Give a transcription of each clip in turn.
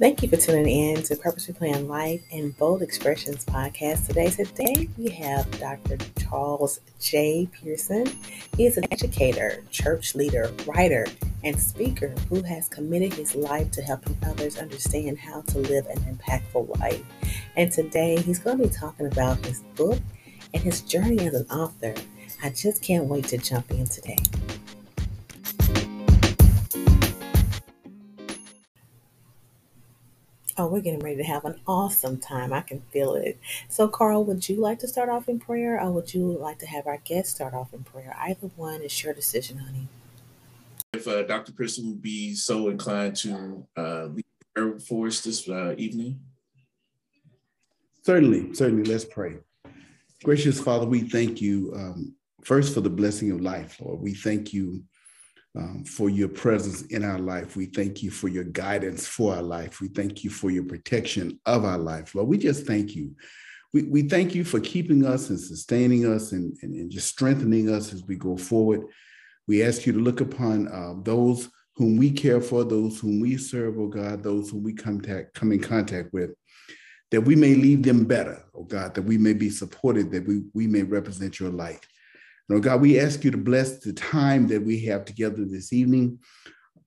Thank you for tuning in to Purposely Plan Life and Bold Expressions podcast. Today, today we have Dr. Charles J. Pearson. He is an educator, church leader, writer, and speaker who has committed his life to helping others understand how to live an impactful life. And today he's going to be talking about his book and his journey as an author. I just can't wait to jump in today. Oh, we're getting ready to have an awesome time. I can feel it. So, Carl, would you like to start off in prayer or would you like to have our guest start off in prayer? Either one is your decision, honey. If uh, Dr. Pearson would be so inclined to uh, lead prayer for us this uh, evening. Certainly, certainly. Let's pray. Gracious Father, we thank you um, first for the blessing of life, Lord. We thank you um, for your presence in our life. We thank you for your guidance for our life. We thank you for your protection of our life, Lord. We just thank you. We, we thank you for keeping us and sustaining us and, and, and just strengthening us as we go forward. We ask you to look upon uh, those whom we care for, those whom we serve, oh God, those whom we contact, come in contact with, that we may leave them better, oh God, that we may be supported, that we, we may represent your light. Lord God, we ask you to bless the time that we have together this evening.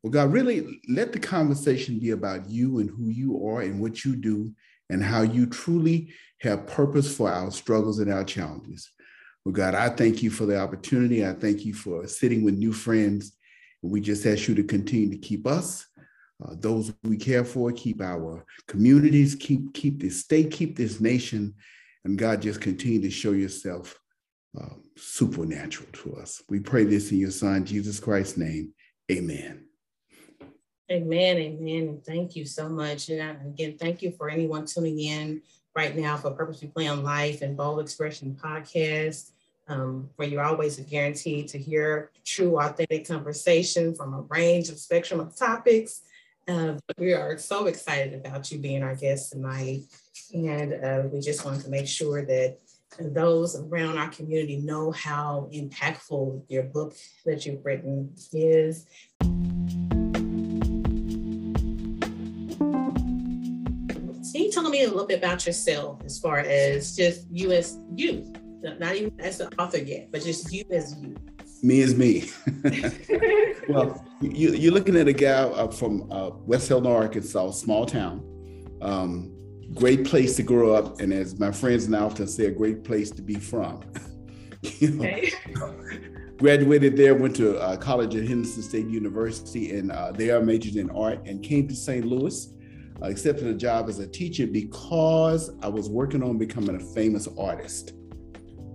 Well, God, really let the conversation be about you and who you are and what you do and how you truly have purpose for our struggles and our challenges. Well, God, I thank you for the opportunity. I thank you for sitting with new friends. And we just ask you to continue to keep us, uh, those we care for, keep our communities, keep, keep this state, keep this nation. And God, just continue to show yourself uh, supernatural to us. We pray this in your son, Jesus Christ's name. Amen. Amen, amen, thank you so much. And again, thank you for anyone tuning in right now for Purposely Plan Life and Bold Expression podcast, um, where you're always guaranteed to hear true, authentic conversation from a range of spectrum of topics. Uh, we are so excited about you being our guest tonight, and uh, we just wanted to make sure that and those around our community know how impactful your book that you've written is. Can you tell me a little bit about yourself as far as just you as you, not even as an author yet, but just you as you? Me as me. well, you, are looking at a guy from uh, West Helena, Arkansas, small town. Um, great place to grow up, and as my friends now often say, a great place to be from. you know, okay. graduated there, went to uh, college at Henderson State University, and uh, there I majored in art, and came to St. Louis, uh, accepted a job as a teacher because I was working on becoming a famous artist.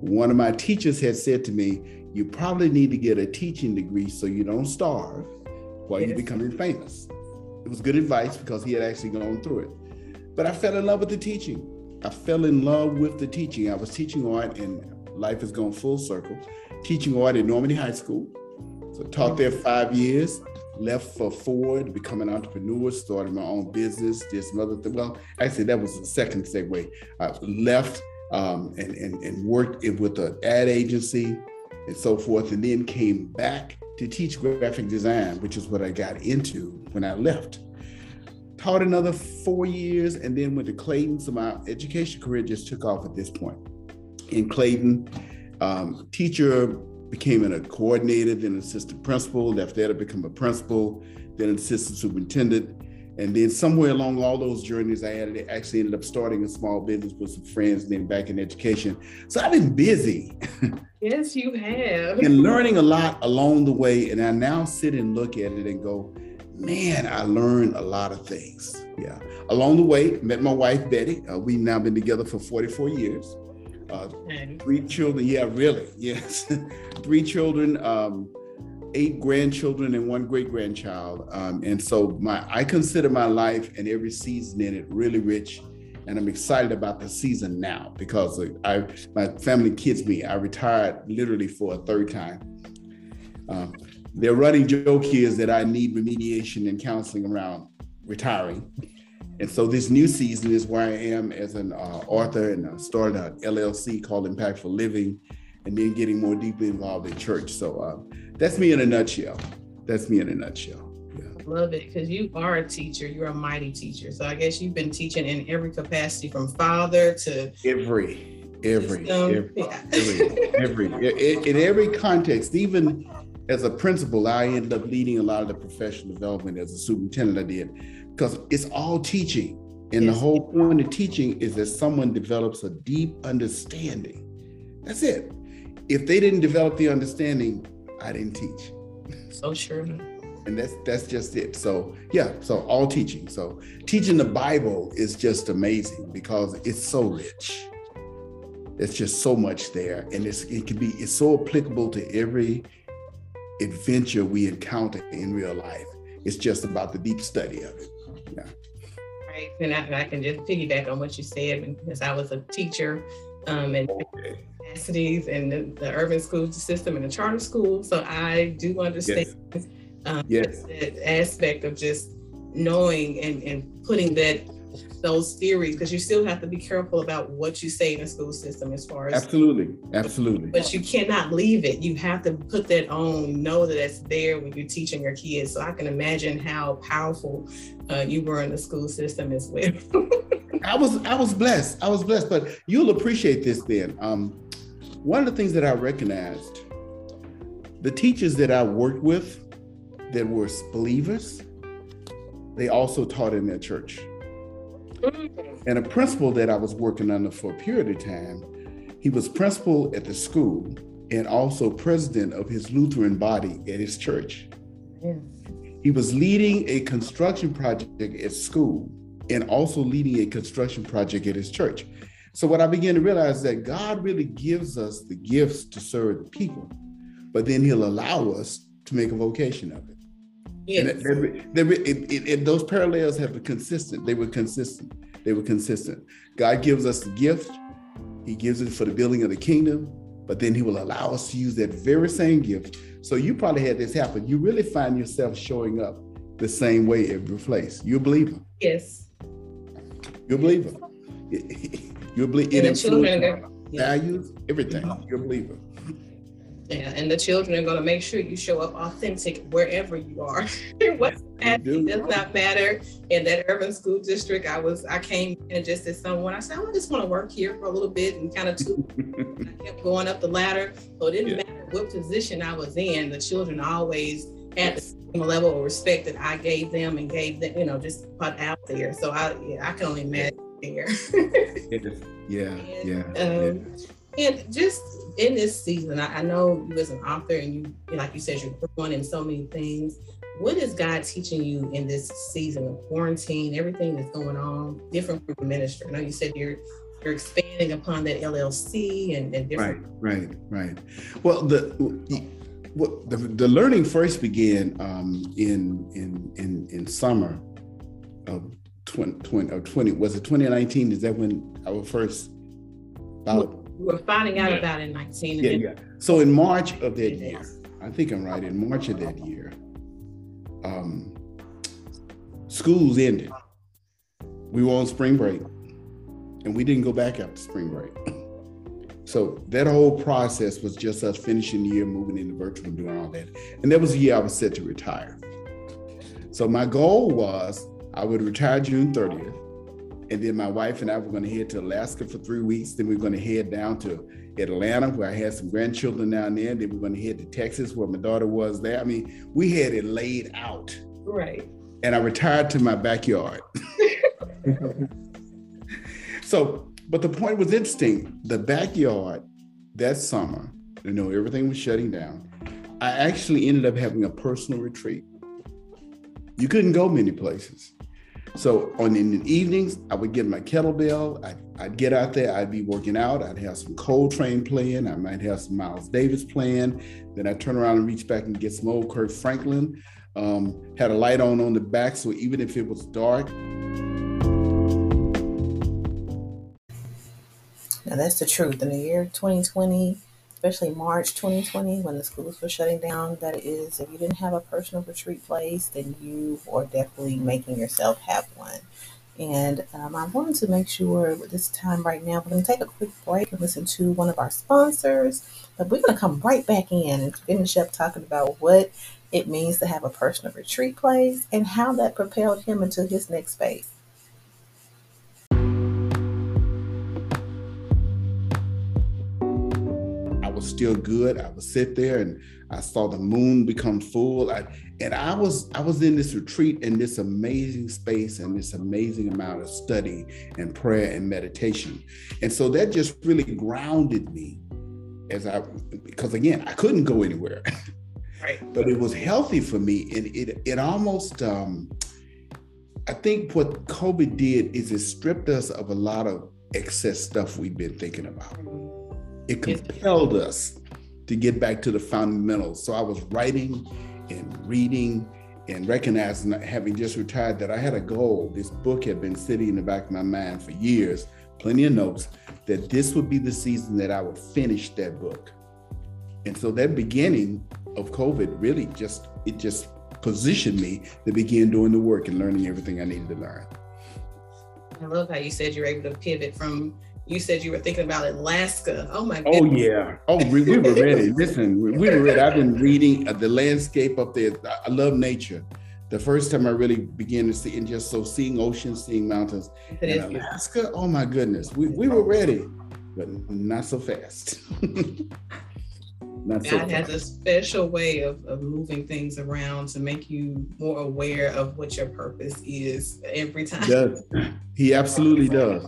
One of my teachers had said to me, "You probably need to get a teaching degree so you don't starve while yes. you're becoming famous." It was good advice because he had actually gone through it. But I fell in love with the teaching. I fell in love with the teaching. I was teaching art, and life has gone full circle. Teaching art at Normandy High School. So taught there five years. Left for Ford, become an entrepreneur, started my own business, did some other things. Well, actually, that was the second segue. I left um, and, and, and worked with an ad agency and so forth, and then came back to teach graphic design, which is what I got into when I left taught another four years, and then went to Clayton. So my education career just took off at this point. In Clayton, um, teacher became a coordinator, then an assistant principal, left there to become a principal, then an assistant superintendent. And then somewhere along all those journeys, I had actually ended up starting a small business with some friends, then back in education. So I've been busy. Yes, you have. and learning a lot along the way. And I now sit and look at it and go, man, I learned a lot of things. Yeah. Along the way, met my wife, Betty. Uh, we've now been together for 44 years. Uh, three children. Yeah, really. Yes. three children, um, eight grandchildren, and one great grandchild. Um, and so my I consider my life and every season in it really rich. And I'm excited about the season now because I my family kids me. I retired literally for a third time. Um, their running joke is that I need remediation and counseling around retiring. And so this new season is where I am as an uh, author and I started an LLC called Impactful Living and then getting more deeply involved in church. So uh, that's me in a nutshell. That's me in a nutshell. Yeah. love it because you are a teacher. You're a mighty teacher. So I guess you've been teaching in every capacity from father to every, every, every, yeah. every, every, in every context, even as a principal, I ended up leading a lot of the professional development as a superintendent. I did because it's all teaching. And yes. the whole point of teaching is that someone develops a deep understanding. That's it. If they didn't develop the understanding, I didn't teach. So sure. And that's that's just it. So yeah, so all teaching. So teaching the Bible is just amazing because it's so rich. There's just so much there, and it's it can be it's so applicable to every adventure we encounter in real life. It's just about the deep study of it. Yeah. Right, and I, I can just piggyback on what you said because I was a teacher um, and okay capacities in the, the, urban school system and the charter school. So I do understand yes. Um, yes. that aspect of just knowing and, and putting that those theories because you still have to be careful about what you say in the school system as far as absolutely absolutely. But you cannot leave it. You have to put that on know that it's there when you're teaching your kids. So i can imagine how powerful uh, you were in the school system as well. I was i was blessed. I was blessed. But you'll appreciate this then. Um, one of the things that I recognized, the teachers that I worked with that were believers, they also taught in their church. And a principal that I was working under for a period of time, he was principal at the school and also president of his Lutheran body at his church. He was leading a construction project at school and also leading a construction project at his church. So what I began to realize is that God really gives us the gifts to serve the people, but then He'll allow us to make a vocation of it. Yes. And they, they, it, it, it, those parallels have been consistent. They were consistent. They were consistent. God gives us the gift. He gives it for the building of the kingdom, but then He will allow us to use that very same gift. So you probably had this happen. You really find yourself showing up the same way every place. You a believer. Yes. You a believer. You're a believer. It influences values, everything. You're a believer. Yeah, and the children are going to make sure you show up authentic wherever you are. What's happening does not matter. In that urban school district, I was I came in just as someone. I said, I just want to work here for a little bit and kind of I kept going up the ladder. So it didn't yeah. matter what position I was in. The children always had the same level of respect that I gave them and gave them, you know, just put out there. So I yeah, I can only imagine there. yeah, and, yeah, um, yeah. And just in this season, I, I, know you as an author, and you, like you said, you're growing in so many things. What is God teaching you in this season of quarantine? Everything that's going on, different from the ministry. I know you said you're you're expanding upon that LLC and, and different. Right, right, right. Well, the what the, the learning first began um, in in in in summer of 20, 20, or 20 was it 2019 is that when our first about we were finding out yeah. about it in 19 yeah yeah. So in march of that year i think i'm right in march of that year um, schools ended. We were on spring break and we didn't go back after spring break. So that whole process was just us finishing the year moving into virtual and doing all that. And that was the year i was set to retire. So my goal was I would retire June 30th. And then my wife and I were going to head to Alaska for three weeks. Then we are going to head down to Atlanta, where I had some grandchildren down there. Then we are going to head to Texas, where my daughter was there. I mean, we had it laid out. Right. And I retired to my backyard. so, but the point was interesting. The backyard that summer, you know, everything was shutting down. I actually ended up having a personal retreat. You couldn't go many places. So on in the evenings, I would get my kettlebell. I'd, I'd, get out there. I'd be working out. I'd have some Coltrane playing. I might have some Miles Davis playing. Then I turn around and reach back and get some old Kirk Franklin. Um, had a light on on the back, so even if it was dark. Now that's the truth. In the year 2020, especially March 2020 when the schools were shutting down, that is, if you didn't have a personal retreat place, then you are definitely making yourself have one. And um, I wanted to make sure with this time right now, we're going to take a quick break and listen to one of our sponsors. But we're going to come right back in and finish up talking about what it means to have a personal retreat place and how that propelled him into his next phase. Was still good. I would sit there and I saw the moon become full. I, and I was I was in this retreat in this amazing space and this amazing amount of study and prayer and meditation. And so that just really grounded me as I because again, I couldn't go anywhere. Right. but it was healthy for me. And it it almost um I think what COVID did is it stripped us of a lot of excess stuff we've been thinking about. It compelled us to get back to the fundamentals. So I was writing and reading and recognizing, having just retired, that I had a goal. This book had been sitting in the back of my mind for years, plenty of notes, that this would be the season that I would finish that book. And so that beginning of COVID really just, it just positioned me to begin doing the work and learning everything I needed to learn. I love how you said you were able to pivot from you said you were thinking about Alaska. Oh my god. Oh yeah. Oh, we, we were ready. Listen, we, we, were ready. I've been reading uh, the landscape up there. I love nature. The first time I really began to see and just so seeing oceans, seeing mountains. in Alaska, oh my goodness. We, we were ready, but not so fast. Not God so has a special way of, of moving things around to make you more aware of what your purpose is every time. He does. He absolutely does.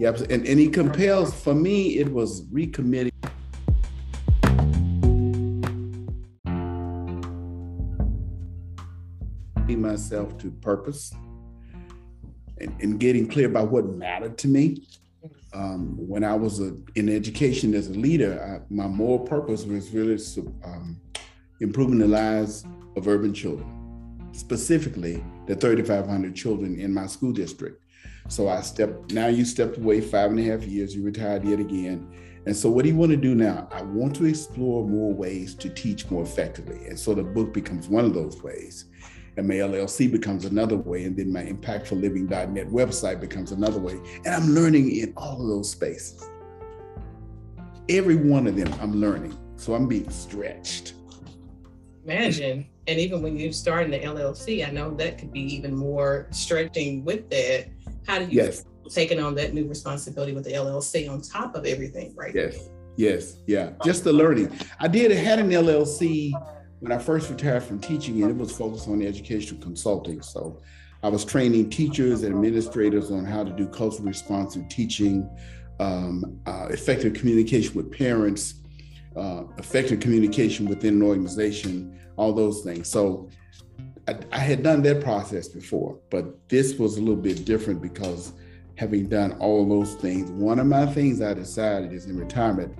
He and, and he compels, for me, it was recommitting. myself to purpose and, and getting clear about what mattered to me um, when I was a, in education as a leader, I, my moral purpose was really um, improving the lives of urban children, specifically the 3,500 children in my school district. So I stepped, now you stepped away five and a half years, you retired yet again. And so what do you want to do now? I want to explore more ways to teach more effectively. And so the book becomes one of those ways. MA LLC becomes another way, and then my impactfulliving.net website becomes another way. And I'm learning in all of those spaces. Every one of them, I'm learning. So I'm being stretched. Imagine. And even when you start in the LLC, I know that could be even more stretching with that. How do you yes. taking on that new responsibility with the LLC on top of everything, right? Yes. Yes. Yeah. Just the learning. I did had an LLC when I first retired from teaching, and it was focused on educational consulting. So I was training teachers and administrators on how to do culturally responsive teaching, um, uh, effective communication with parents, uh, effective communication within an organization, all those things. So I, had done that process before, but this was a little bit different because having done all those things, one of my things I decided is in retirement,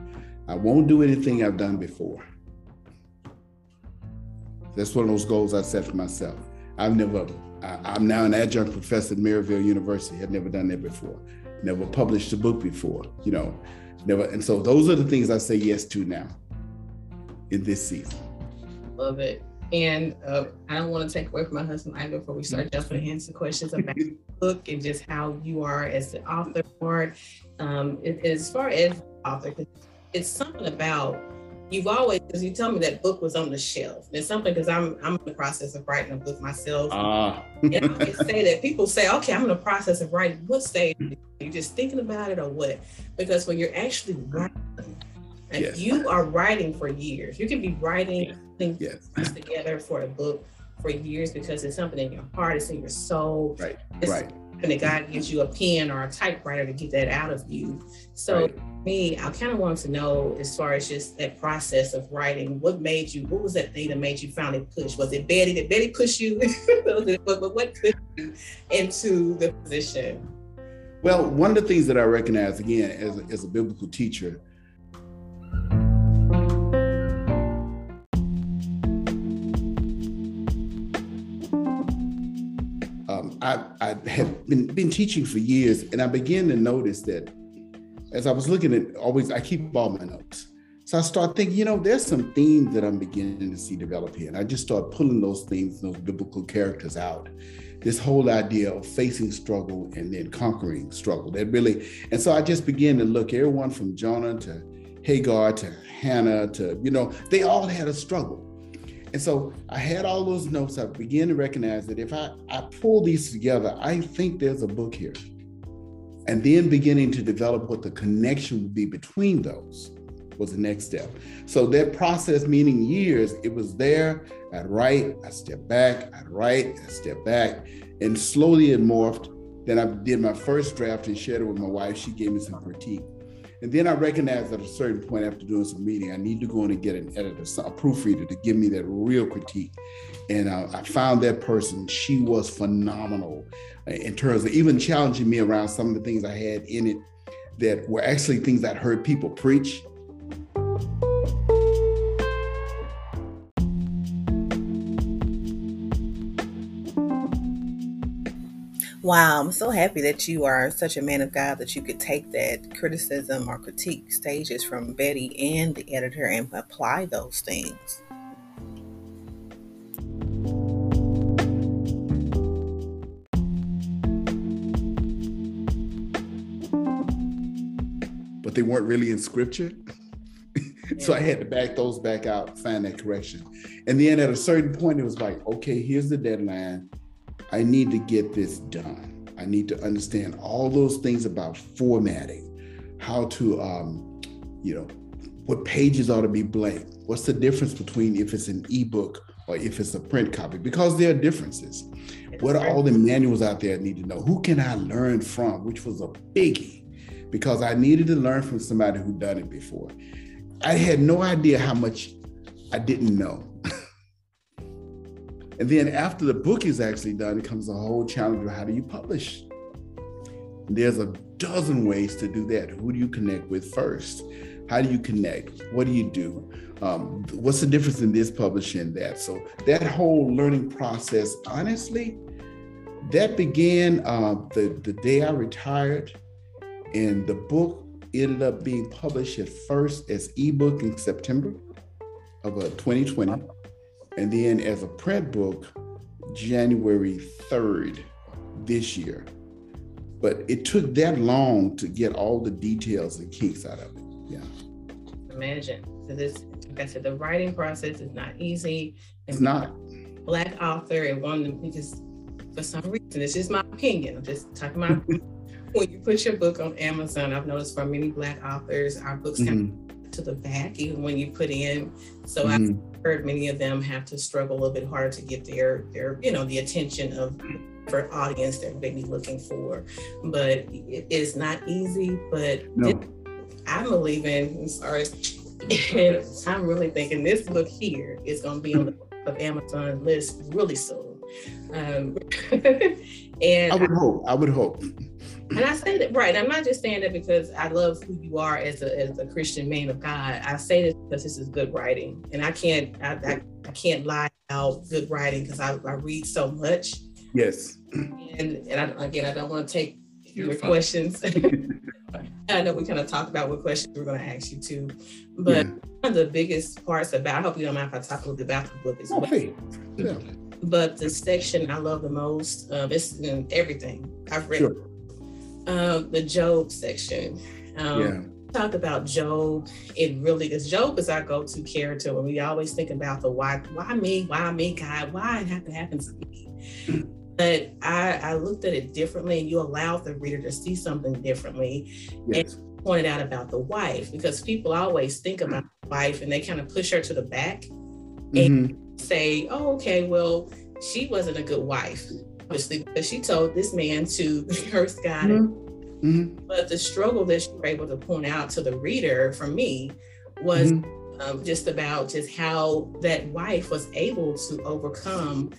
I won't do anything I've done before. That's one of those goals I set for myself. I've never, I, am now an adjunct professor at Maryville University. I've never done that before. Never published a book before, you know, never. And so those are the things I say yes to now in this season. Love it. And uh, I don't want to take away from my husband either before we start jumping into questions about the book and just how you are as the author part. Um, it, as far as author, it's something about you've always, because you tell me that book was on the shelf. It's something because I'm I'm in the process of writing a book myself. Uh. and I always say that people say, okay, I'm in the process of writing. What stage? Are you just thinking about it or what? Because when you're actually writing, like yes. you are writing for years. You can be writing things yes. together for a book for years because it's something in your heart, it's in your soul. Right. It's, right. And God gives you a pen or a typewriter to get that out of you. So right me, I kind of wanted to know as far as just that process of writing, what made you, what was that thing that made you finally push? Was it Betty? Did Betty push you? but what pushed you into the position? Well, one of the things that I recognize again as a, as a biblical teacher. Um, I, I had been, been teaching for years, and I began to notice that as I was looking at always, I keep all my notes. So I start thinking, you know, there's some themes that I'm beginning to see develop here. And I just start pulling those themes, those biblical characters out. This whole idea of facing struggle and then conquering struggle. That really, and so I just began to look everyone from Jonah to Hagar to Hannah to, you know, they all had a struggle. And so I had all those notes. I began to recognize that if I, I pull these together, I think there's a book here. And then beginning to develop what the connection would be between those was the next step. So that process, meaning years, it was there. I'd write, I'd step back, I'd write, I'd step back. And slowly it morphed. Then I did my first draft and shared it with my wife. She gave me some critique. And then I recognized at a certain point after doing some reading, I need to go in and get an editor, a proofreader to give me that real critique. And uh, I found that person. She was phenomenal uh, in terms of even challenging me around some of the things I had in it that were actually things I'd heard people preach. Wow, I'm so happy that you are such a man of God that you could take that criticism or critique stages from Betty and the editor and apply those things. But they weren't really in scripture. so I had to back those back out, find that correction. And then at a certain point, it was like, okay, here's the deadline I need to get this done. I need to understand all those things about formatting, how to, um, you know, what pages ought to be blank. What's the difference between if it's an ebook or if it's a print copy? Because there are differences. What are all the manuals out there I need to know? Who can I learn from? Which was a biggie because I needed to learn from somebody who'd done it before. I had no idea how much I didn't know. And then after the book is actually done, it comes a whole challenge of how do you publish? There's a dozen ways to do that. Who do you connect with first? How do you connect? What do you do? Um, what's the difference in this publishing that? So that whole learning process, honestly, that began uh, the the day I retired, and the book ended up being published at first as ebook in September of uh, 2020 and then as a print book January 3rd this year. But it took that long to get all the details and kinks out of it. Yeah. Imagine. So this, like I said, the writing process is not easy. It's not. Black author and one of them because for some reason, it's just my opinion. I'm just talking about when you put your book on Amazon, I've noticed for many black authors, our books mm-hmm. kind of to the back, even when you put in. So mm-hmm. I heard many of them have to struggle a little bit hard to get their their you know the attention of for audience that they be looking for. But it is not easy. But no. I'm believing. I'm sorry. I'm really thinking this book here is going to be on the of Amazon list really soon. Um, and I would hope. I would hope. And I say that right. I'm not just saying that because I love who you are as a as a Christian man of God. I say this because this is good writing, and I can't I, I, I can't lie about good writing because I, I read so much. Yes. And and I, again, I don't want to take You're your fine. questions. I know we kind of talked about what questions we're going to ask you too, but yeah. one of the biggest parts about I hope you don't mind if I talk a little bit about the book as well. Okay. Yeah. But the section I love the most, um, it's in everything I've read. Sure um, the Job section. Um, yeah. Talk about Job. It really is. Job is our go-to character when we always think about the why, why me, why me, God, why it have to happen to me. But I, I looked at it differently, and you allowed the reader to see something differently. Yes. And pointed out about the wife because people always think about the wife and they kind of push her to the back and mm-hmm. say, "Oh, okay, well, she wasn't a good wife." Obviously, because she told this man to curse God. Mm-hmm. Mm-hmm. But the struggle that she was able to point out to the reader for me was mm-hmm. um, just about just how that wife was able to overcome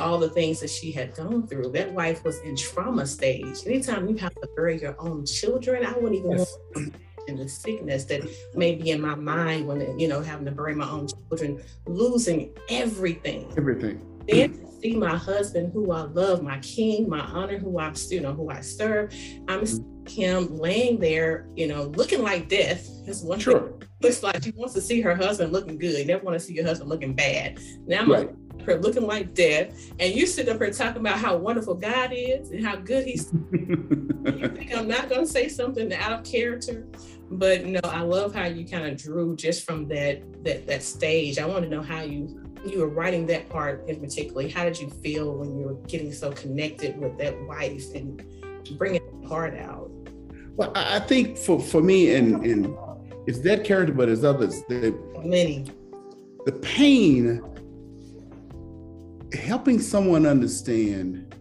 all the things that she had gone through. That wife was in trauma stage. Anytime you have to bury your own children, I wouldn't even yes. want in the sickness that may be in my mind when you know having to bury my own children, losing everything. Everything. Then see my husband who I love, my king, my honor, who I'm, you know, who I serve. I'm mm-hmm. him laying there, you know, looking like death. That's one sure. Looks like she wants to see her husband looking good. You never want to see your husband looking bad. Now I'm right. her looking like death, and you sit up here talking about how wonderful God is and how good He's. you think I'm not going to say something out of character, but no, I love how you kind of drew just from that that that stage. I want to know how you you were writing that part in particularly. How did you feel when you were getting so connected with that wife and bringing the heart out? Well, I think for for me and and it's that character, but as others, the many the pain helping someone understand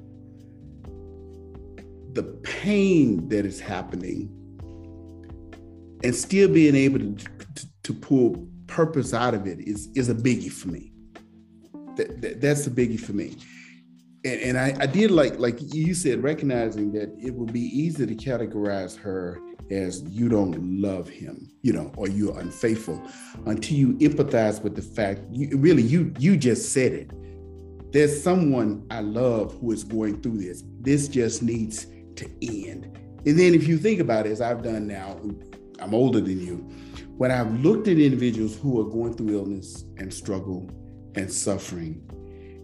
the pain that is happening and still being able to, to, to pull purpose out of it is, is a biggie for me. That, that, that's the biggie for me. And, and I, I did like like you said, recognizing that it would be easy to categorize her as you don't love him, you know, or you're unfaithful until you empathize with the fact you really you you just said it there's someone I love who is going through this. This just needs to end. And then if you think about it, as I've done now, I'm older than you. When I've looked at individuals who are going through illness and struggle and suffering,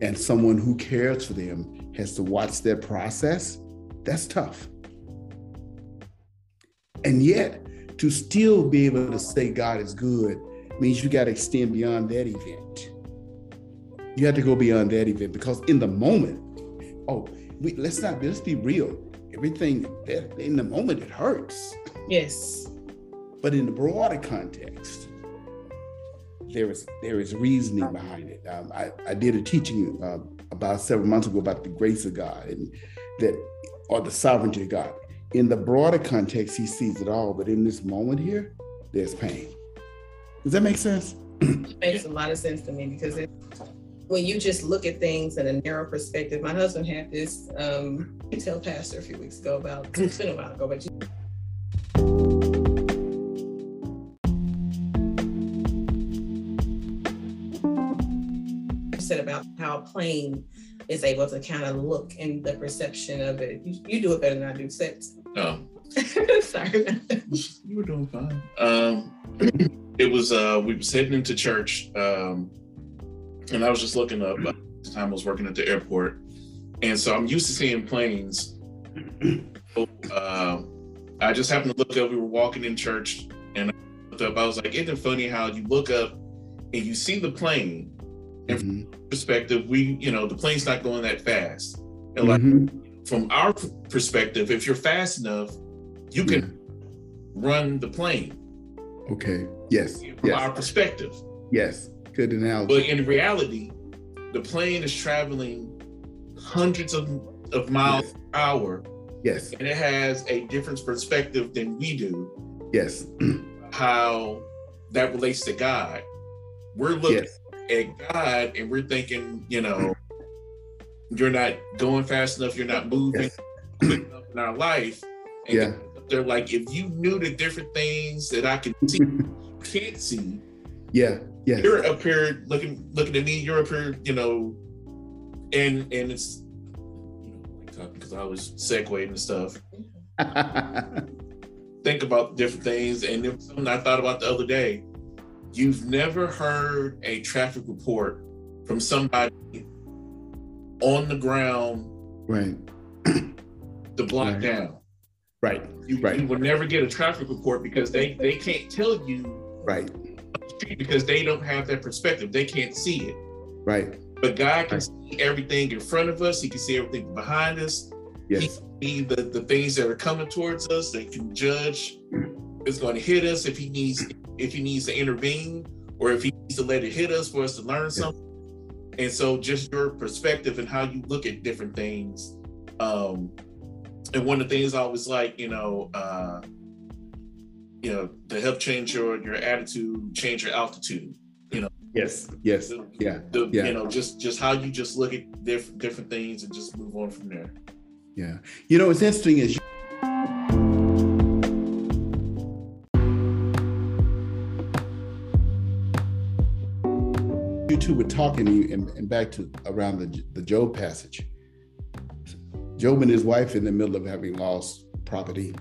and someone who cares for them has to watch their process, that's tough. And yet, to still be able to say God is good means you got to extend beyond that event you have to go beyond that event because in the moment, oh, we, let's not let's be real. Everything that in the moment it hurts. Yes. But in the broader context, there is there is reasoning behind it. Um, I, I did a teaching uh, about several months ago about the grace of God and that or the sovereignty of God. In the broader context, He sees it all, but in this moment here, there's pain. Does that make sense? It makes a lot of sense to me because it, when you just look at things in a narrow perspective, my husband had this um, tell pastor a few weeks ago about it's been a while ago, but said about how a plane is able to kind of look in the perception of it. You, you do it better than I do. Sex. No. Sorry. you were doing fine. Um, it was uh, we was heading into church. Um, and I was just looking up. Uh, this time I was working at the airport, and so I'm used to seeing planes. so, uh, I just happened to look up. We were walking in church, and I looked up. I was like, "Isn't it funny how you look up and you see the plane?" And mm-hmm. perspective, we, you know, the plane's not going that fast. And like mm-hmm. from our perspective, if you're fast enough, you can yeah. run the plane. Okay. Yes. From yes. our perspective. Yes. Good analogy. But in reality, the plane is traveling hundreds of, of miles yes. per hour. Yes. And it has a different perspective than we do. Yes. how that relates to God. We're looking yes. At God and we're thinking, you know, you're not going fast enough, you're not moving yes. enough in our life. And yeah. they're like, if you knew the different things that I can see, can't see. Yeah. Yes. You're up here looking looking at me. You're up here, you know, and and it's because I was segueing and stuff. Think about different things, and it was something I thought about the other day. You've never heard a traffic report from somebody on the ground, right? the block right. down, right? You, right. you will never get a traffic report because they they can't tell you, right? because they don't have that perspective. They can't see it. Right. But God can right. see everything in front of us. He can see everything behind us. Yes. He can see the, the things that are coming towards us. They can judge mm. It's going to hit us if he needs if he needs to intervene or if he needs to let it hit us for us to learn something. And so just your perspective and how you look at different things. Um, and one of the things I was like, you know, uh, you know, to help change your your attitude, change your altitude. You know. Yes. Yes. The, yeah. The, yeah. You know, just just how you just look at different different things and just move on from there. Yeah. You know, what's interesting is. You- you two were talking and, and back to around the, the Job passage. Job and his wife in the middle of having lost property,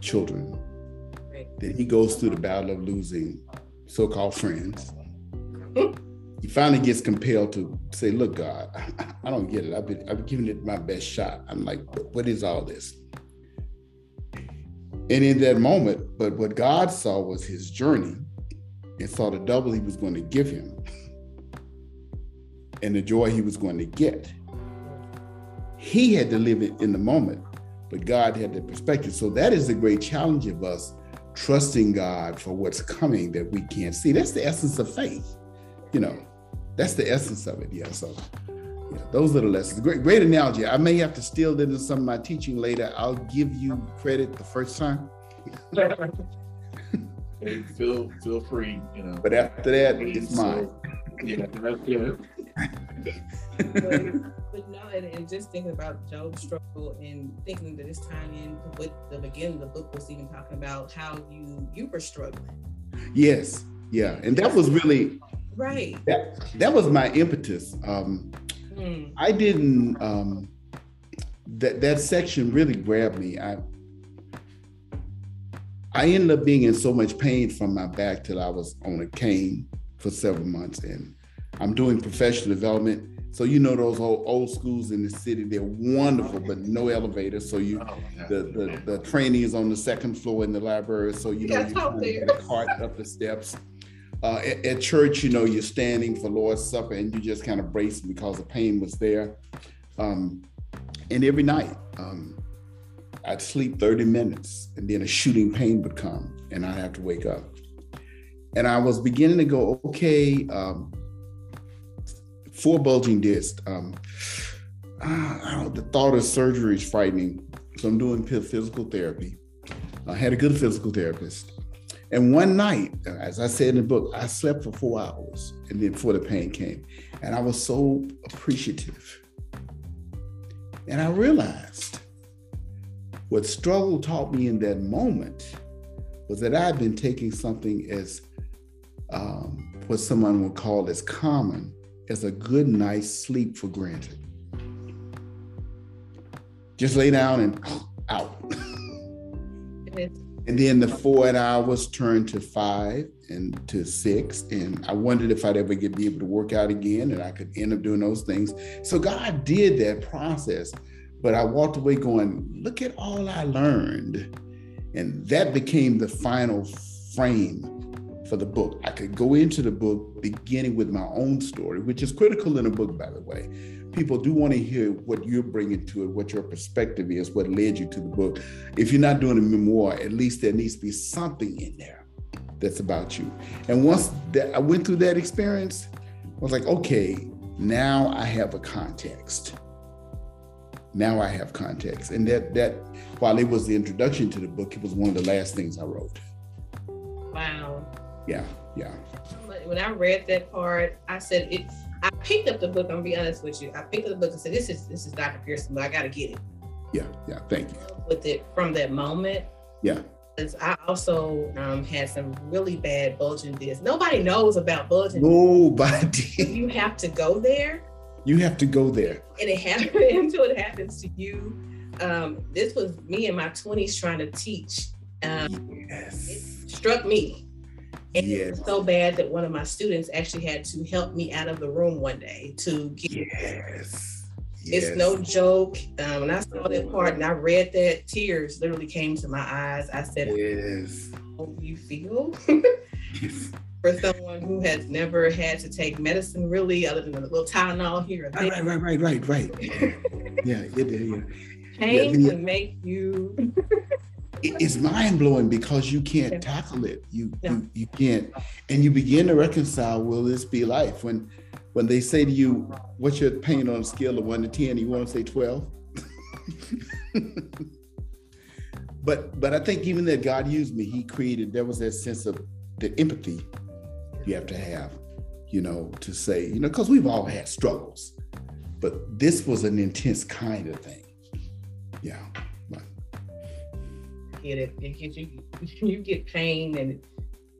children, then he goes through the battle of losing so-called friends. he finally gets compelled to say, "Look, God, I don't get it. I've been I've been giving it my best shot. I'm like, what is all this?" And in that moment, but what God saw was his journey and saw the double he was going to give him and the joy he was going to get. He had to live it in the moment, but God had the perspective. So that is the great challenge of us trusting God for what's coming that we can't see. That's the essence of faith. You know, that's the essence of it. Yeah. So yeah, those little lessons. Great, great analogy. I may have to steal that into some of my teaching later. I'll give you credit the first time. hey, feel feel free, you know. But after that, it's mine. yeah, yeah. but, no, and, and, just thinking about Job's struggle and thinking that it's tying in with the beginning of the book was even talking about how you you were struggling. Yes, yeah, and that was really right. That that was my impetus. Um, mm. I didn't. Um, that that section really grabbed me. I I ended up being in so much pain from my back till I was on a cane for several months, and I'm doing professional development. So you know those old, old schools in the city, they're wonderful, but no elevator. So you oh, the, the, the training is on the second floor in the library. So you know you kind get a cart up the steps. Uh, at, at, church, you know, you're standing for Lord's Supper and you just kind of brace because the pain was there. Um, and every night, um, I'd sleep 30 minutes and then a shooting pain would come and I'd have to wake up. And I was beginning to go, okay, um, four bulging discs. Um, uh, the thought of surgery is frightening. So I'm doing physical therapy. I had a good physical therapist. And one night, as I said in the book, I slept for four hours and then before the pain came. And I was so appreciative. And I realized what struggle taught me in that moment was that I'd been taking something as um, what someone would call as common as a good night's sleep for granted. Just lay down and out. and then the four hours turned to five and to six. And I wondered if I'd ever get be able to work out again and I could end up doing those things. So God did that process. But I walked away going, look at all I learned. And that became the final frame for the book. I could go into the book beginning with my own story, which is critical in a book, by the way. People do want to hear what you're bringing to it, what your perspective is, what led you to the book. If you're not doing a memoir, at least there needs to be something in there that's about you. And once that I went through that experience, I was like, okay, now I have a context. Now I have context. And that that while it was the introduction to the book, it was one of the last things I wrote. Wow yeah, yeah. When I read that part, I said it. I picked up the book. I'm gonna be honest with you. I picked up the book and said, "This is this is Dr. Pearson, but I got to get it." Yeah, yeah. Thank you. With it from that moment. Yeah. Because I also um, had some really bad bulging discs. Nobody knows about bulging. Nobody. you have to go there. You have to go there. And it happened until it happens to you. Um, this was me in my 20s trying to teach. Um, yes. It struck me and yes. it was so bad that one of my students actually had to help me out of the room one day to get yes. It's no joke. Um, when I saw that part and I read that, tears literally came to my eyes. I said, Yes. How you feel? For someone who has never had to take medicine, really, other than a little Tylenol here. Right, right, right, right, right, right. yeah, yeah, yeah. Pain yeah, can make you it's mind blowing because you can't tackle it. You, yeah. you you can't, and you begin to reconcile. Will this be life? When when they say to you, "What's your pain on a scale of one to 10? You want to say twelve. but but I think even that God used me, He created. There was that sense of the empathy you have to have, you know, to say, you know, because we've all had struggles, but this was an intense kind of thing. Yeah get it. It gets you you get pain and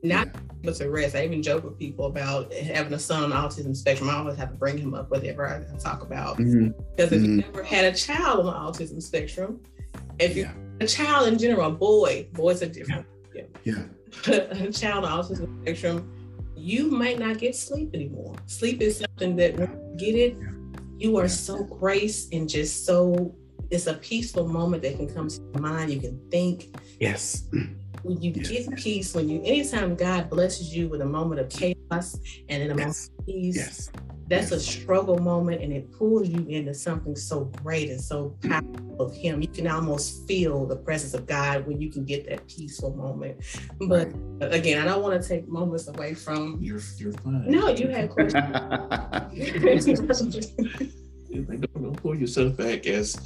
not yeah. to rest. I even joke with people about having a son on the autism spectrum. I always have to bring him up whenever I talk about mm-hmm. because if mm-hmm. you never had a child on the autism spectrum, if you yeah. a child in general, a boy, boys are different. Yeah. yeah. a child on the autism spectrum, you might not get sleep anymore. Sleep is something that when you get it, you are so grace and just so it's a peaceful moment that can come to your mind. You can think. Yes. When you yes. get peace, when you anytime God blesses you with a moment of chaos and then a moment of peace, yes. that's yes. a struggle moment and it pulls you into something so great and so powerful of Him. You can almost feel the presence of God when you can get that peaceful moment. But right. again, I don't want to take moments away from you're you're fine. No, you had questions. don't, don't pull yourself back as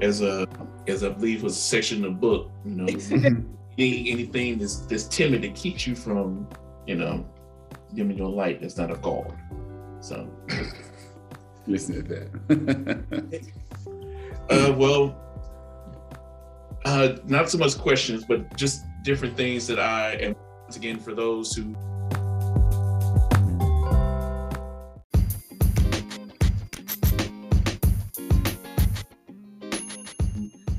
as a as I believe was a section of the book. You know, anything that's that's timid that keeps you from, you know, giving your light that's not a guard. So listen to that. uh, well, uh, not so much questions, but just different things that I am once again for those who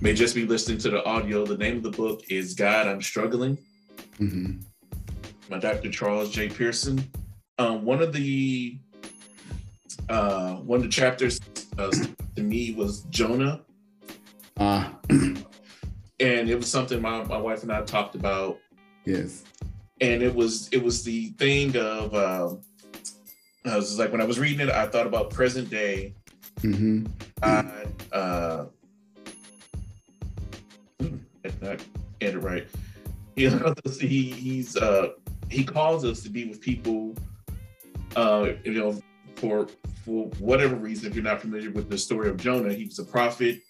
may just be listening to the audio. The name of the book is God, I'm Struggling. Mm-hmm. My Dr. Charles J. Pearson. Um, one of the uh, one of the chapters uh, to me was Jonah. Uh. and it was something my, my wife and I talked about. Yes. And it was it was the thing of um, I was like when I was reading it, I thought about present day. Mm-hmm. I uh, not get it right. He he he's uh he calls us to be with people uh you know for for whatever reason if you're not familiar with the story of Jonah he was a prophet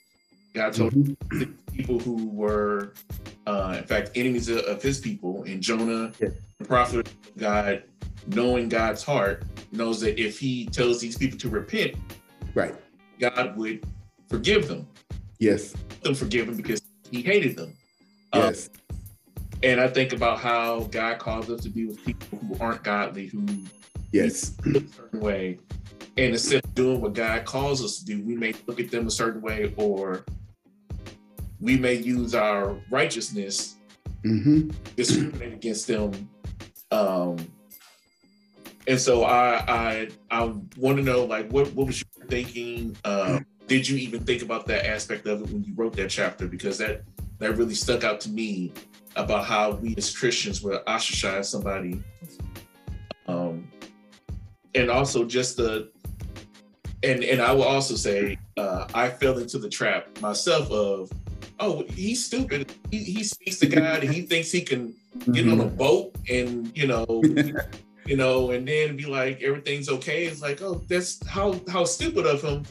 God told mm-hmm. people who were uh in fact enemies of, of his people and Jonah yeah. the prophet of God knowing God's heart knows that if he tells these people to repent right God would forgive them yes them forgive them because he hated them. Um, yes. Um, and I think about how God calls us to be with people who aren't godly, who yes a certain way. And instead of doing what God calls us to do, we may look at them a certain way, or we may use our righteousness mm-hmm. discriminate against them. Um, and so I I I want to know like what what was your thinking? Uh, did you even think about that aspect of it when you wrote that chapter? Because that that really stuck out to me about how we as Christians will ostracize somebody. Um, and also just the and and I will also say uh, I fell into the trap myself of oh he's stupid he, he speaks to God and he thinks he can get on a mm-hmm. boat and you know you know and then be like everything's okay it's like oh that's how how stupid of him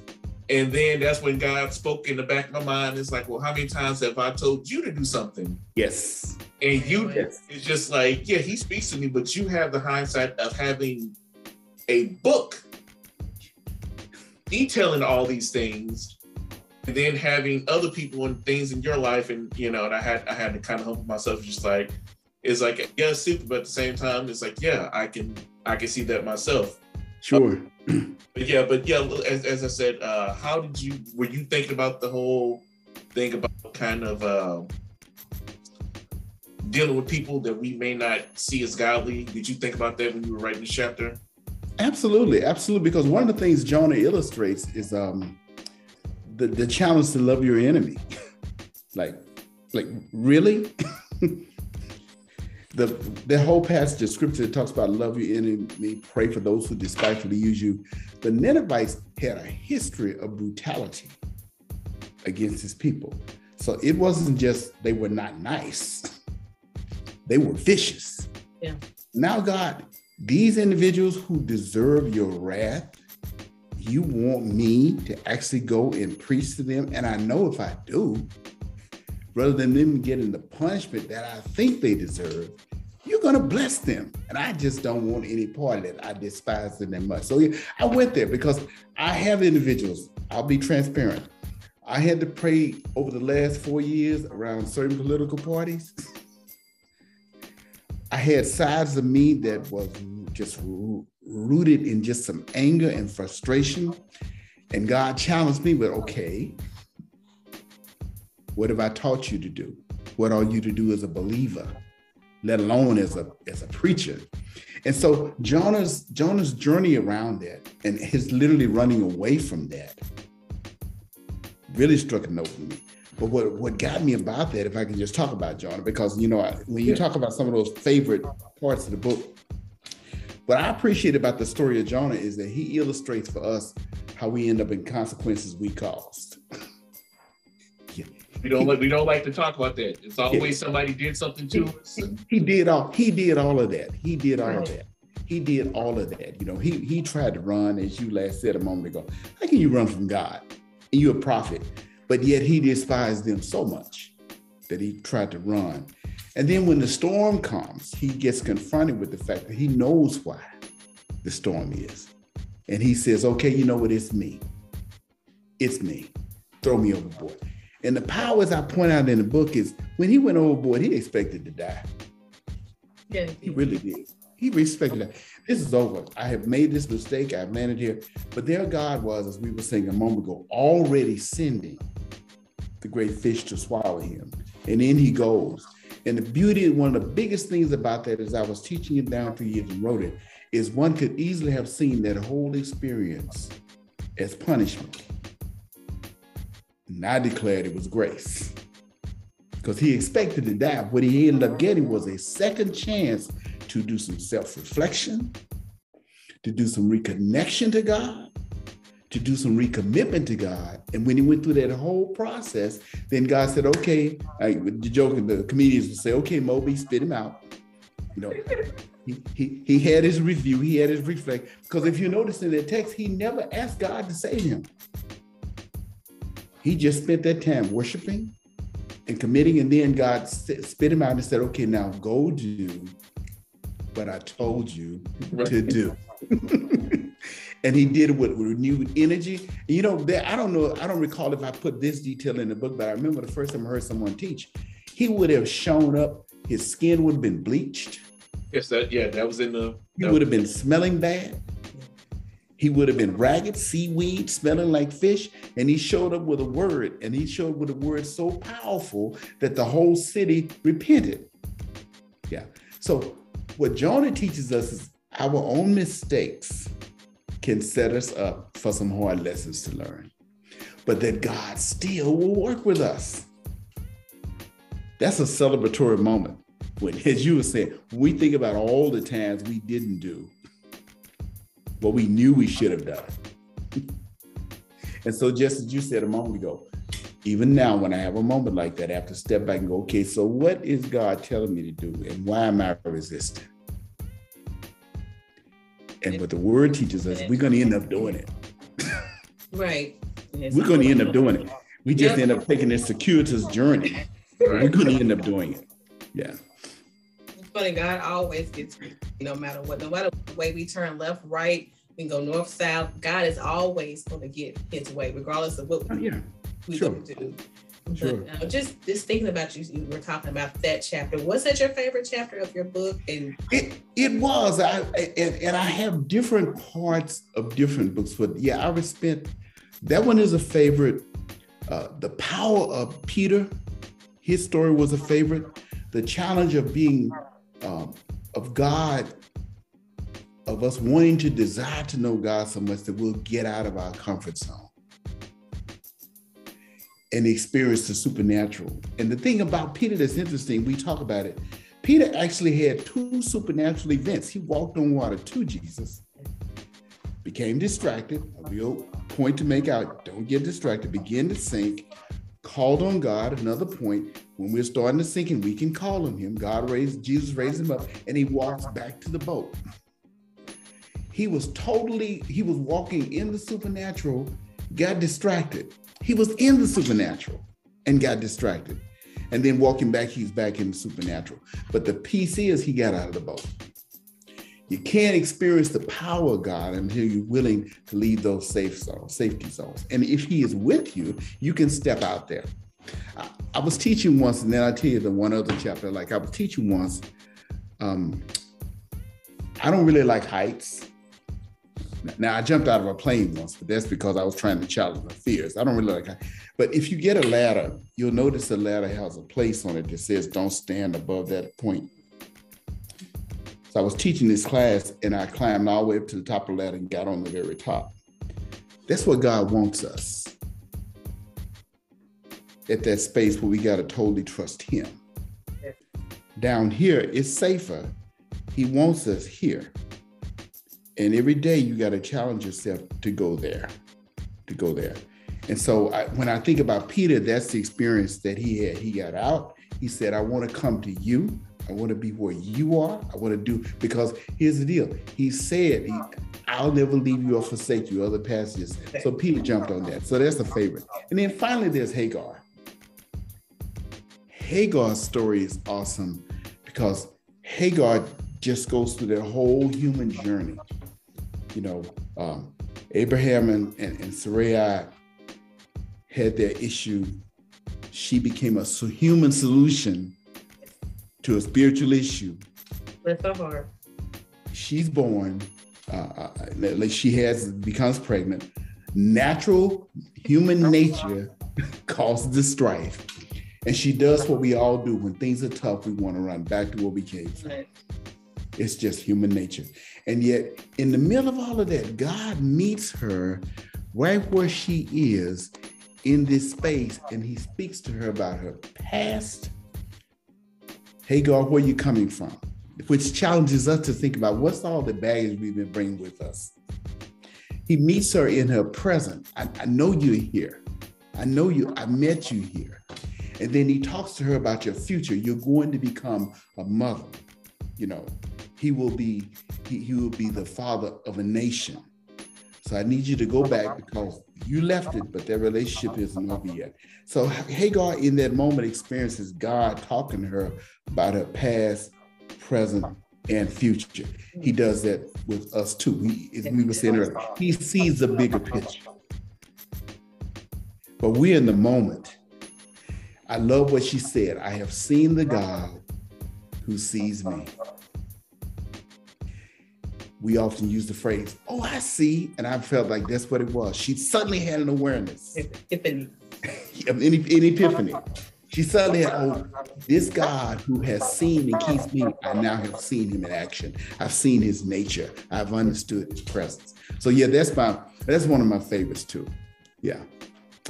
and then that's when God spoke in the back of my mind. It's like, well, how many times have I told you to do something? Yes. And you, yes. it's just like, yeah, he speaks to me, but you have the hindsight of having a book detailing all these things and then having other people and things in your life and you know and i had i had to kind of humble myself just like it's like yeah super but at the same time it's like yeah i can i can see that myself sure but yeah, but yeah, as, as I said, uh, how did you were you thinking about the whole thing about kind of uh, dealing with people that we may not see as godly? Did you think about that when you were writing the chapter? Absolutely, absolutely. Because one of the things Jonah illustrates is um, the the challenge to love your enemy. like, like really. the the whole passage of scripture that talks about love your enemy, pray for those who despitefully use you. The Ninevites had a history of brutality against his people. So it wasn't just they were not nice, they were vicious. Yeah. Now, God, these individuals who deserve your wrath, you want me to actually go and preach to them. And I know if I do, rather than them getting the punishment that I think they deserve, you're to bless them. And I just don't want any part of it. I despise them that much. So yeah, I went there because I have individuals, I'll be transparent. I had to pray over the last four years around certain political parties. I had sides of me that was just rooted in just some anger and frustration. And God challenged me with, okay, what have I taught you to do? What are you to do as a believer? let alone as a as a preacher. And so Jonah's Jonah's journey around that and his literally running away from that really struck a note with me. But what, what got me about that, if I can just talk about Jonah, because you know, when you yeah. talk about some of those favorite parts of the book, what I appreciate about the story of Jonah is that he illustrates for us how we end up in consequences we caused. We don't like we don't like to talk about that. It's always yeah. somebody did something to us. He did all he did all of that. He did all of that. He did all of that. You know, he he tried to run, as you last said a moment ago. How can you run from God? And you're a prophet. But yet he despised them so much that he tried to run. And then when the storm comes, he gets confronted with the fact that he knows why the storm is. And he says, okay, you know what? It's me. It's me. Throw me overboard. And the powers I point out in the book is when he went overboard, he expected to die. Yeah, he really did. He respected that. This is over. I have made this mistake. I've landed here. But there God was, as we were saying a moment ago, already sending the great fish to swallow him. And in he goes. And the beauty, one of the biggest things about that is I was teaching it down through years and wrote it, is one could easily have seen that whole experience as punishment. And I declared it was grace. Because he expected to die. What he ended up getting was a second chance to do some self reflection, to do some reconnection to God, to do some recommitment to God. And when he went through that whole process, then God said, okay, I, the joke, the comedians would say, okay, Moby, spit him out. You know, he, he, he had his review, he had his reflect. Because if you notice in that text, he never asked God to save him. He just spent that time worshiping and committing, and then God spit him out and said, okay, now go do what I told you right. to do. and he did it with renewed energy. You know, there, I don't know, I don't recall if I put this detail in the book, but I remember the first time I heard someone teach, he would have shown up, his skin would have been bleached. Yes, that yeah, that was in the. He would have been smelling bad. He would have been ragged, seaweed, smelling like fish, and he showed up with a word, and he showed with a word so powerful that the whole city repented. Yeah. So what Jonah teaches us is our own mistakes can set us up for some hard lessons to learn, but that God still will work with us. That's a celebratory moment. When, as you were saying, we think about all the times we didn't do what we knew we should have done. it. and so, just as you said a moment ago, even now, when I have a moment like that, I have to step back and go, okay, so what is God telling me to do? And why am I resisting? And what the word teaches us, we're going to end up doing it. right. we're going to end up doing it. We just yep. end up taking this circuitous journey. Right. We're going to end up doing it. Yeah. Funny. God always gets me, no matter what, no matter the way we turn left, right, we can go north, south. God is always going to get his way, regardless of what we, oh, yeah. we sure. do. Sure. But uh, just just thinking about you, you were talking about that chapter. Was that your favorite chapter of your book? And it it was. I and, and I have different parts of different books, but yeah, I respect that one is a favorite. Uh, the power of Peter, his story was a favorite. The challenge of being um, of God, of us wanting to desire to know God so much that we'll get out of our comfort zone and experience the supernatural. And the thing about Peter that's interesting, we talk about it. Peter actually had two supernatural events. He walked on water to Jesus, became distracted, a real point to make out. Don't get distracted, begin to sink, called on God, another point. When we're starting to sink and we can call on him, God raised, Jesus raised him up, and he walks back to the boat. He was totally, he was walking in the supernatural, got distracted he was in the supernatural and got distracted. And then walking back, he's back in the supernatural. But the piece is he got out of the boat. You can't experience the power of God until you're willing to leave those safe zones, safety zones. And if he is with you, you can step out there. I, I was teaching once, and then I tell you the one other chapter. Like I was teaching once. Um, I don't really like heights. Now I jumped out of a plane once, but that's because I was trying to challenge my fears. I don't really like. But if you get a ladder, you'll notice the ladder has a place on it that says "Don't stand above that point." So I was teaching this class and I climbed all the way up to the top of the ladder and got on the very top. That's what God wants us at that space where we got to totally trust Him. Down here, it's safer. He wants us here. And every day you got to challenge yourself to go there, to go there. And so I, when I think about Peter, that's the experience that he had. He got out. He said, I want to come to you. I want to be where you are. I want to do, because here's the deal. He said, he, I'll never leave you or forsake you, other passages. So Peter jumped on that. So that's a favorite. And then finally, there's Hagar. Hagar's story is awesome because Hagar just goes through their whole human journey. You know, um, Abraham and, and, and Sarai had their issue. She became a human solution to a spiritual issue. That's so hard. She's born, uh, uh, like she has becomes pregnant. Natural human nature causes the strife. And she does what we all do when things are tough, we want to run back to where we came from. Right. It's just human nature. And yet, in the middle of all of that, God meets her right where she is in this space and he speaks to her about her past. Hagar, where you coming from? Which challenges us to think about what's all the baggage we've been bringing with us. He meets her in her present. I, I know you're here. I know you, I met you here. And then he talks to her about your future. You're going to become a mother. You know, he will be he, he will be the father of a nation. So I need you to go back because you left it, but that relationship isn't over yet. So Hagar in that moment experiences God talking to her about her past, present, and future. He does that with us too. He, we were saying earlier, he sees the bigger picture. But we're in the moment. I love what she said. I have seen the God who sees me. We often use the phrase, oh, I see. And I felt like that's what it was. She suddenly had an awareness. Epiphany. an, an epiphany. She suddenly had, oh, this God who has seen and keeps me, I now have seen him in action. I've seen his nature. I've understood his presence. So yeah, that's my that's one of my favorites too. Yeah.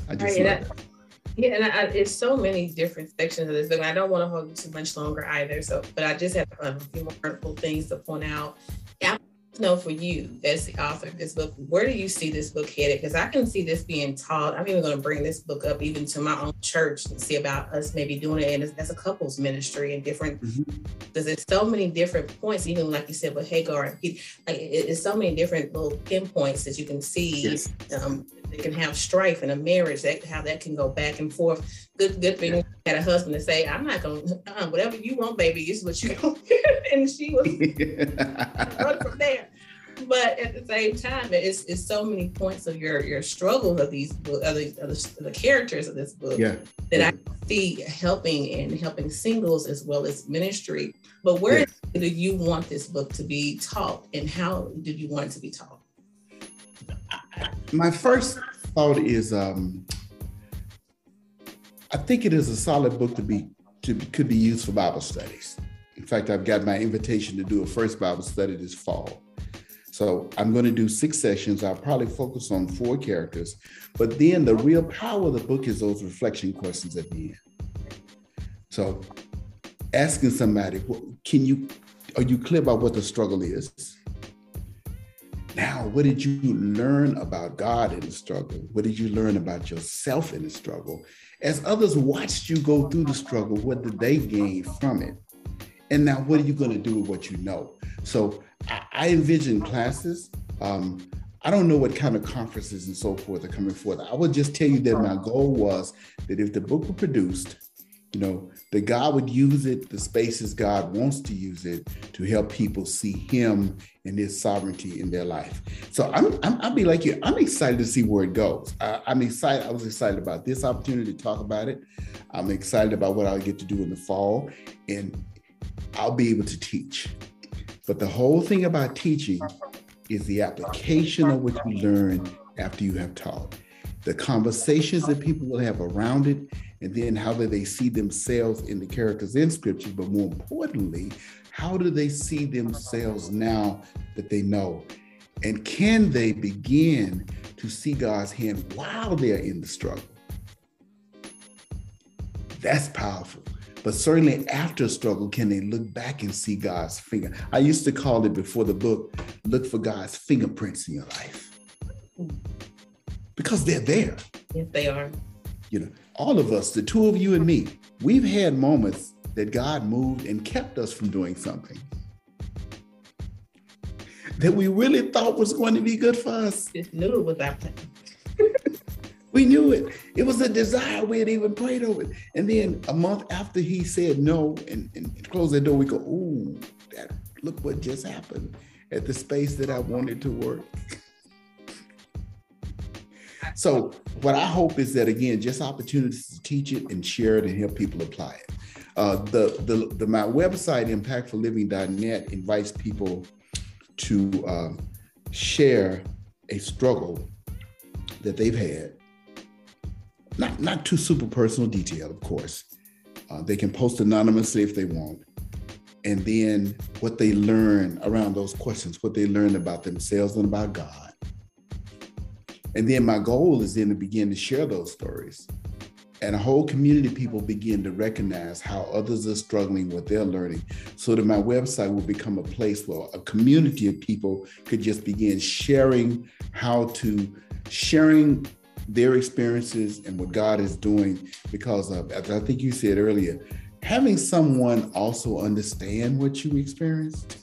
I just right, love that. Yeah, and I, it's so many different sections of this book. I don't want to hold you too much longer either. So, but I just have a few more wonderful things to point out. I know for you, as the author of this book, where do you see this book headed? Because I can see this being taught. I'm even going to bring this book up even to my own church and see about us maybe doing it as, as a couples ministry and different. Because mm-hmm. there's so many different points, even like you said with Hagar like it, it's so many different little pinpoints that you can see yes. um, they can have strife in a marriage, that how that can go back and forth. Good, good thing you had a husband to say, "I'm not gonna, uh, whatever you want, baby, is what you gonna want," and she was from there. But at the same time, it's, it's so many points of your your struggles of these of the, of the, the characters of this book yeah. that yeah. I see helping and helping singles as well as ministry. But where yeah. do you want this book to be taught, and how did you want it to be taught? My first thought is um, I think it is a solid book to be to could be used for Bible studies. In fact, I've got my invitation to do a first Bible study this fall. So I'm going to do six sessions. I'll probably focus on four characters, but then the real power of the book is those reflection questions at the end. So asking somebody, can you are you clear about what the struggle is? Now, what did you learn about God in the struggle? What did you learn about yourself in the struggle? As others watched you go through the struggle, what did they gain from it? And now, what are you going to do with what you know? So, I, envision classes. Um, I don't know what kind of conferences and so forth are coming forth. I would just tell you that my goal was that if the book were produced, you know, that God would use it, the spaces God wants to use it to help people see Him and His sovereignty in their life. So I'm, I'm I'll be like you. I'm excited to see where it goes. I, I'm excited. I was excited about this opportunity to talk about it. I'm excited about what I'll get to do in the fall, and I'll be able to teach. But the whole thing about teaching is the application of what you learn after you have taught the conversations that people will have around it, and then how do they see themselves in the characters in scripture, but more importantly, How do they see themselves now that they know? And can they begin to see God's hand while they're in the struggle? That's powerful. But certainly after struggle, can they look back and see God's finger? I used to call it before the book, look for God's fingerprints in your life. Because they're there. Yes, they are. You know, all of us, the two of you and me, we've had moments that God moved and kept us from doing something that we really thought was going to be good for us. Just knew it was our plan. we knew it. It was a desire. We had even prayed over it. And then a month after he said no and, and closed the door, we go, ooh, that, look what just happened at the space that I wanted to work. so what I hope is that again, just opportunities to teach it and share it and help people apply it. Uh, the, the, the my website impactfulliving.net invites people to um, share a struggle that they've had. Not, not too super personal detail, of course. Uh, they can post anonymously if they want. And then what they learn around those questions, what they learn about themselves and about God. And then my goal is then to begin to share those stories. And a whole community of people begin to recognize how others are struggling with their learning so that my website will become a place where a community of people could just begin sharing how to sharing their experiences and what god is doing because of as i think you said earlier having someone also understand what you experienced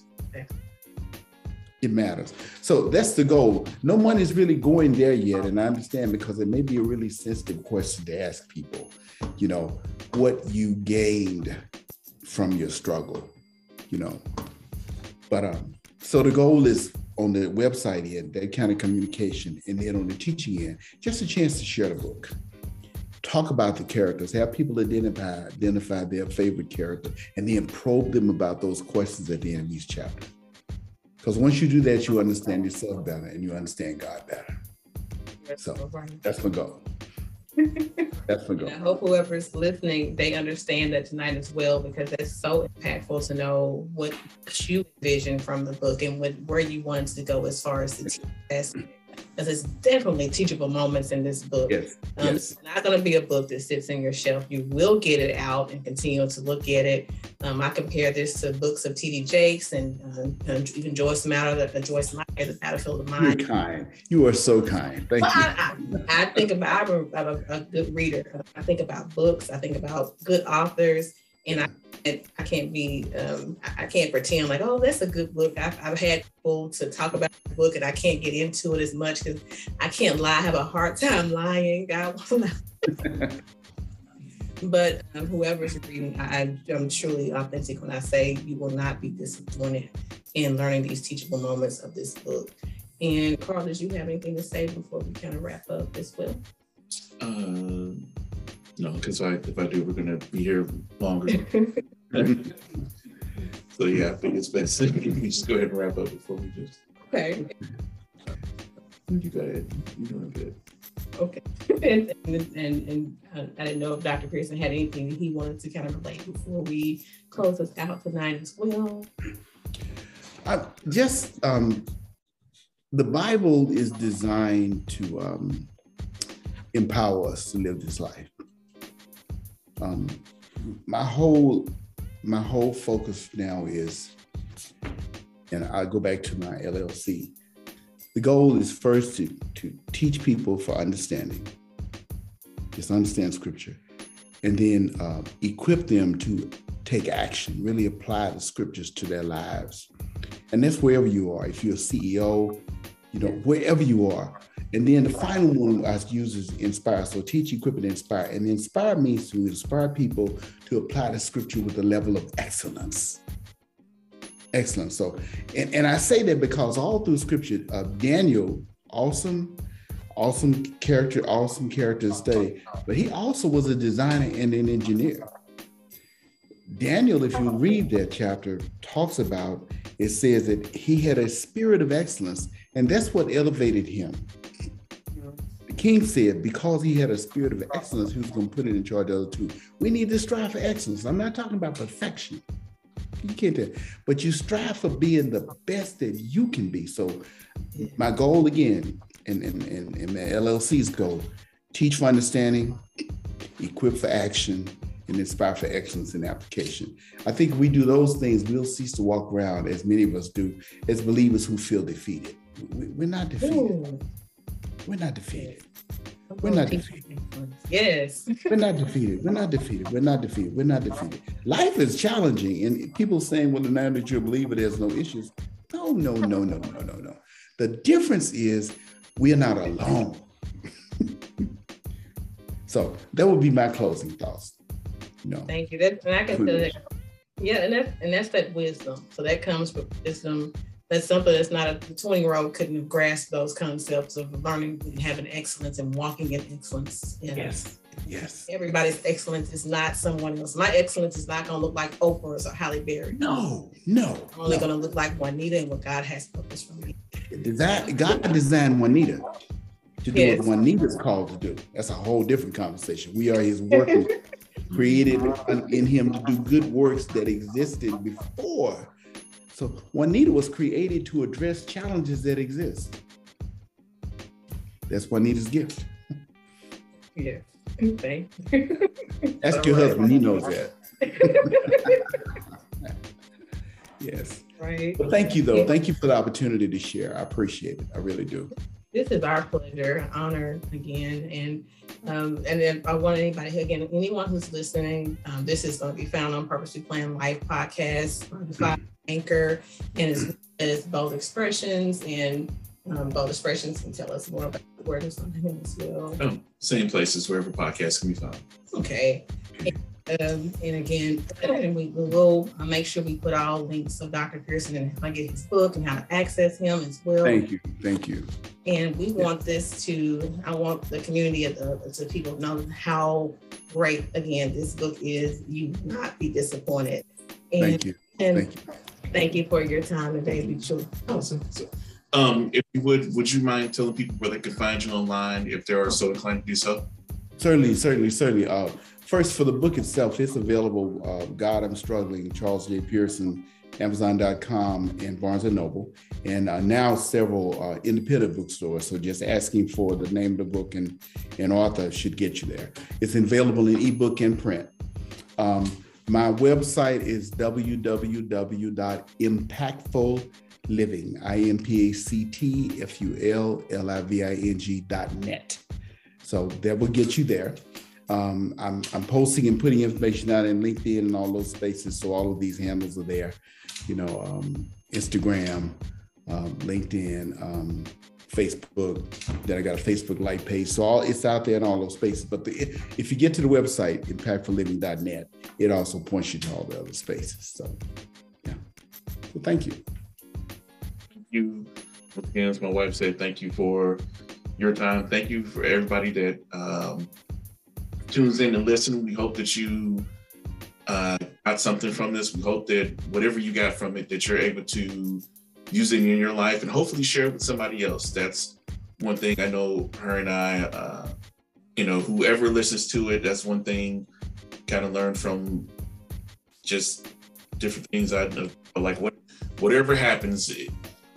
it matters. So that's the goal. No one is really going there yet. And I understand because it may be a really sensitive question to ask people, you know, what you gained from your struggle, you know. But um, so the goal is on the website end, that kind of communication, and then on the teaching end, just a chance to share the book. Talk about the characters, have people identify identify their favorite character, and then probe them about those questions at the end of each chapter. Because once you do that, you understand yourself better and you understand God better. So that's my goal. that's my goal. I hope whoever's listening, they understand that tonight as well, because it's so impactful to know what you envision from the book and what where you want to go as far as the aspect because it's definitely teachable moments in this book. Yes. Um, yes. It's not going to be a book that sits in your shelf. You will get it out and continue to look at it. Um, I compare this to books of T.D. Jakes and, uh, and even Joyce Matter, uh, Joyce Meyer, The Battlefield of Mind. You're kind. You are so kind. Thank well, you. I, I, I, think about, I'm a, I'm a, a good reader. I think about books. I think about good authors. And I I can't be, um, I can't pretend like, oh, that's a good book. I've, I've had people to talk about the book and I can't get into it as much because I can't lie. I have a hard time lying. God but um, whoever's reading, I, I'm truly authentic when I say you will not be disappointed in learning these teachable moments of this book. And Carl, did you have anything to say before we kind of wrap up as well? Um, no, because I, if I do, we're going to be here longer. so yeah, I think it's best if we just go ahead and wrap up before we just. Okay. You go ahead. You're doing good. Okay. and, and, and, and uh, I didn't know if Dr. Pearson had anything that he wanted to kind of relate before we close us out tonight as well. Uh, just um, the Bible is designed to um, empower us to live this life. Um, my whole my whole focus now is, and I go back to my LLC. The goal is first to, to teach people for understanding, just understand scripture, and then uh, equip them to take action, really apply the scriptures to their lives. And that's wherever you are. If you're a CEO, you know, wherever you are. And then the final one I use is inspire. So teach, equip, and inspire. And inspire means to inspire people to apply the scripture with a level of excellence. Excellent. So, and, and I say that because all through scripture, uh, Daniel, awesome, awesome character, awesome character study, but he also was a designer and an engineer. Daniel, if you read that chapter, talks about it says that he had a spirit of excellence, and that's what elevated him. The king said, because he had a spirit of excellence, he was going to put it in charge of the other two. We need to strive for excellence. I'm not talking about perfection. You can't tell. But you strive for being the best that you can be. So my goal again, and, and, and, and LLC's goal, teach for understanding, equip for action, and inspire for excellence in application. I think we do those things, we'll cease to walk around, as many of us do, as believers who feel defeated. We're not defeated. Ooh. We're not defeated. We're not defeated. Yes. We're not defeated. We're not defeated. We're not defeated. We're not defeated. Life is challenging. And people saying, well, now that you're a believer, there's no issues. No, no, no, no, no, no, no. The difference is we're not alone. so that would be my closing thoughts. No. Thank you. That, and I can tell that. Yeah, and that's and that's that wisdom. So that comes with wisdom that's something that's not a 20 year old couldn't have grasped those concepts of learning and having excellence and walking in excellence. Yes. Yes. Everybody's excellence is not someone else. My excellence is not going to look like Oprah's or Halle Berry. No, no. I'm only no. going to look like Juanita and what God has purpose for me. Design, God designed Juanita to do yes. what Juanita's called to do. That's a whole different conversation. We are his workers, created in him to do good works that existed before so Juanita was created to address challenges that exist. That's Juanita's gift. Yeah. Thank you. Ask your husband, he knows that. yes. Right. But thank you though. Thank you for the opportunity to share. I appreciate it. I really do. This is our pleasure, honor again. And um, and then I want anybody again, anyone who's listening, um, this is going to be found on Purposely Plan Life podcast, mm-hmm. Anchor, and as, as bold expressions and um, bold expressions can tell us more about the word of something as well. Oh, same places wherever podcasts can be found. Okay. Um, and again, and we, we will uh, make sure we put all links of Dr. Pearson and how to get his book and how to access him as well. Thank you. Thank you. And we yeah. want this to, I want the community of the, to people know how great, again, this book is. You will not be disappointed. And, thank you. And thank you. Thank you for your time today, Lucia. Awesome. So, um, if you would, would you mind telling people where they can find you online if they are so inclined to do so? Certainly, certainly, certainly. Uh, First, for the book itself, it's available. Uh, God, I'm struggling. Charles J. Pearson, Amazon.com, and Barnes and Noble, and uh, now several uh, independent bookstores. So just asking for the name of the book and and author should get you there. It's available in ebook and print. Um, my website is www.impactfulliving, I-M-P-A-C-T-F-U-L-L-I-V-I-N-G dot net. So that will get you there. Um, I'm, I'm posting and putting information out in LinkedIn and all those spaces. So all of these handles are there, you know, um, Instagram, um, LinkedIn, um, Facebook. Then I got a Facebook like page. So all it's out there in all those spaces. But the, if you get to the website, impactfulliving.net, it also points you to all the other spaces. So yeah. Thank you. Thank you. Again, as my wife said, thank you for your time. Thank you for everybody that um, tunes in and listen. We hope that you uh, got something from this. We hope that whatever you got from it, that you're able to use it in your life and hopefully share it with somebody else. That's one thing I know her and I, uh, you know, whoever listens to it, that's one thing kind of learned from just different things I know. Like what, whatever happens,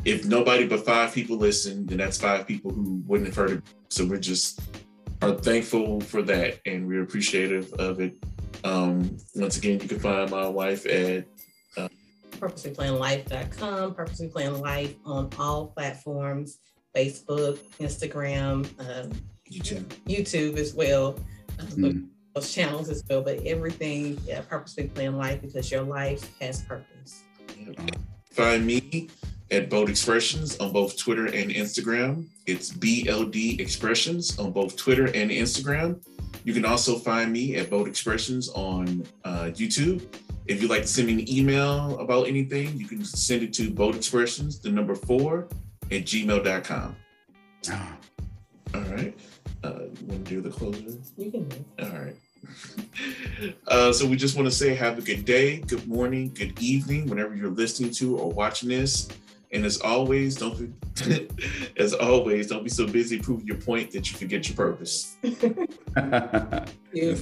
if nobody but five people listen, then that's five people who wouldn't have heard it. So we're just are thankful for that and we're appreciative of it. Um, once again, you can find my wife at uh, purposelyplanlife.com, purposely plan life on all platforms Facebook, Instagram, um, YouTube. YouTube as well. mm. Those channels as well, but everything, yeah, purposely plan life because your life has purpose. Find me at Bold Expressions on both Twitter and Instagram. It's BLD Expressions on both Twitter and Instagram. You can also find me at Bold Expressions on uh, YouTube. If you'd like to send me an email about anything, you can send it to Bold Expressions, the number four, at gmail.com. Ah. All right. Uh, you want to do the closer? You can. All right. Uh, so we just want to say have a good day, good morning, good evening, whenever you're listening to or watching this. And as always, don't be, as always, don't be so busy proving your point that you forget your purpose. yeah.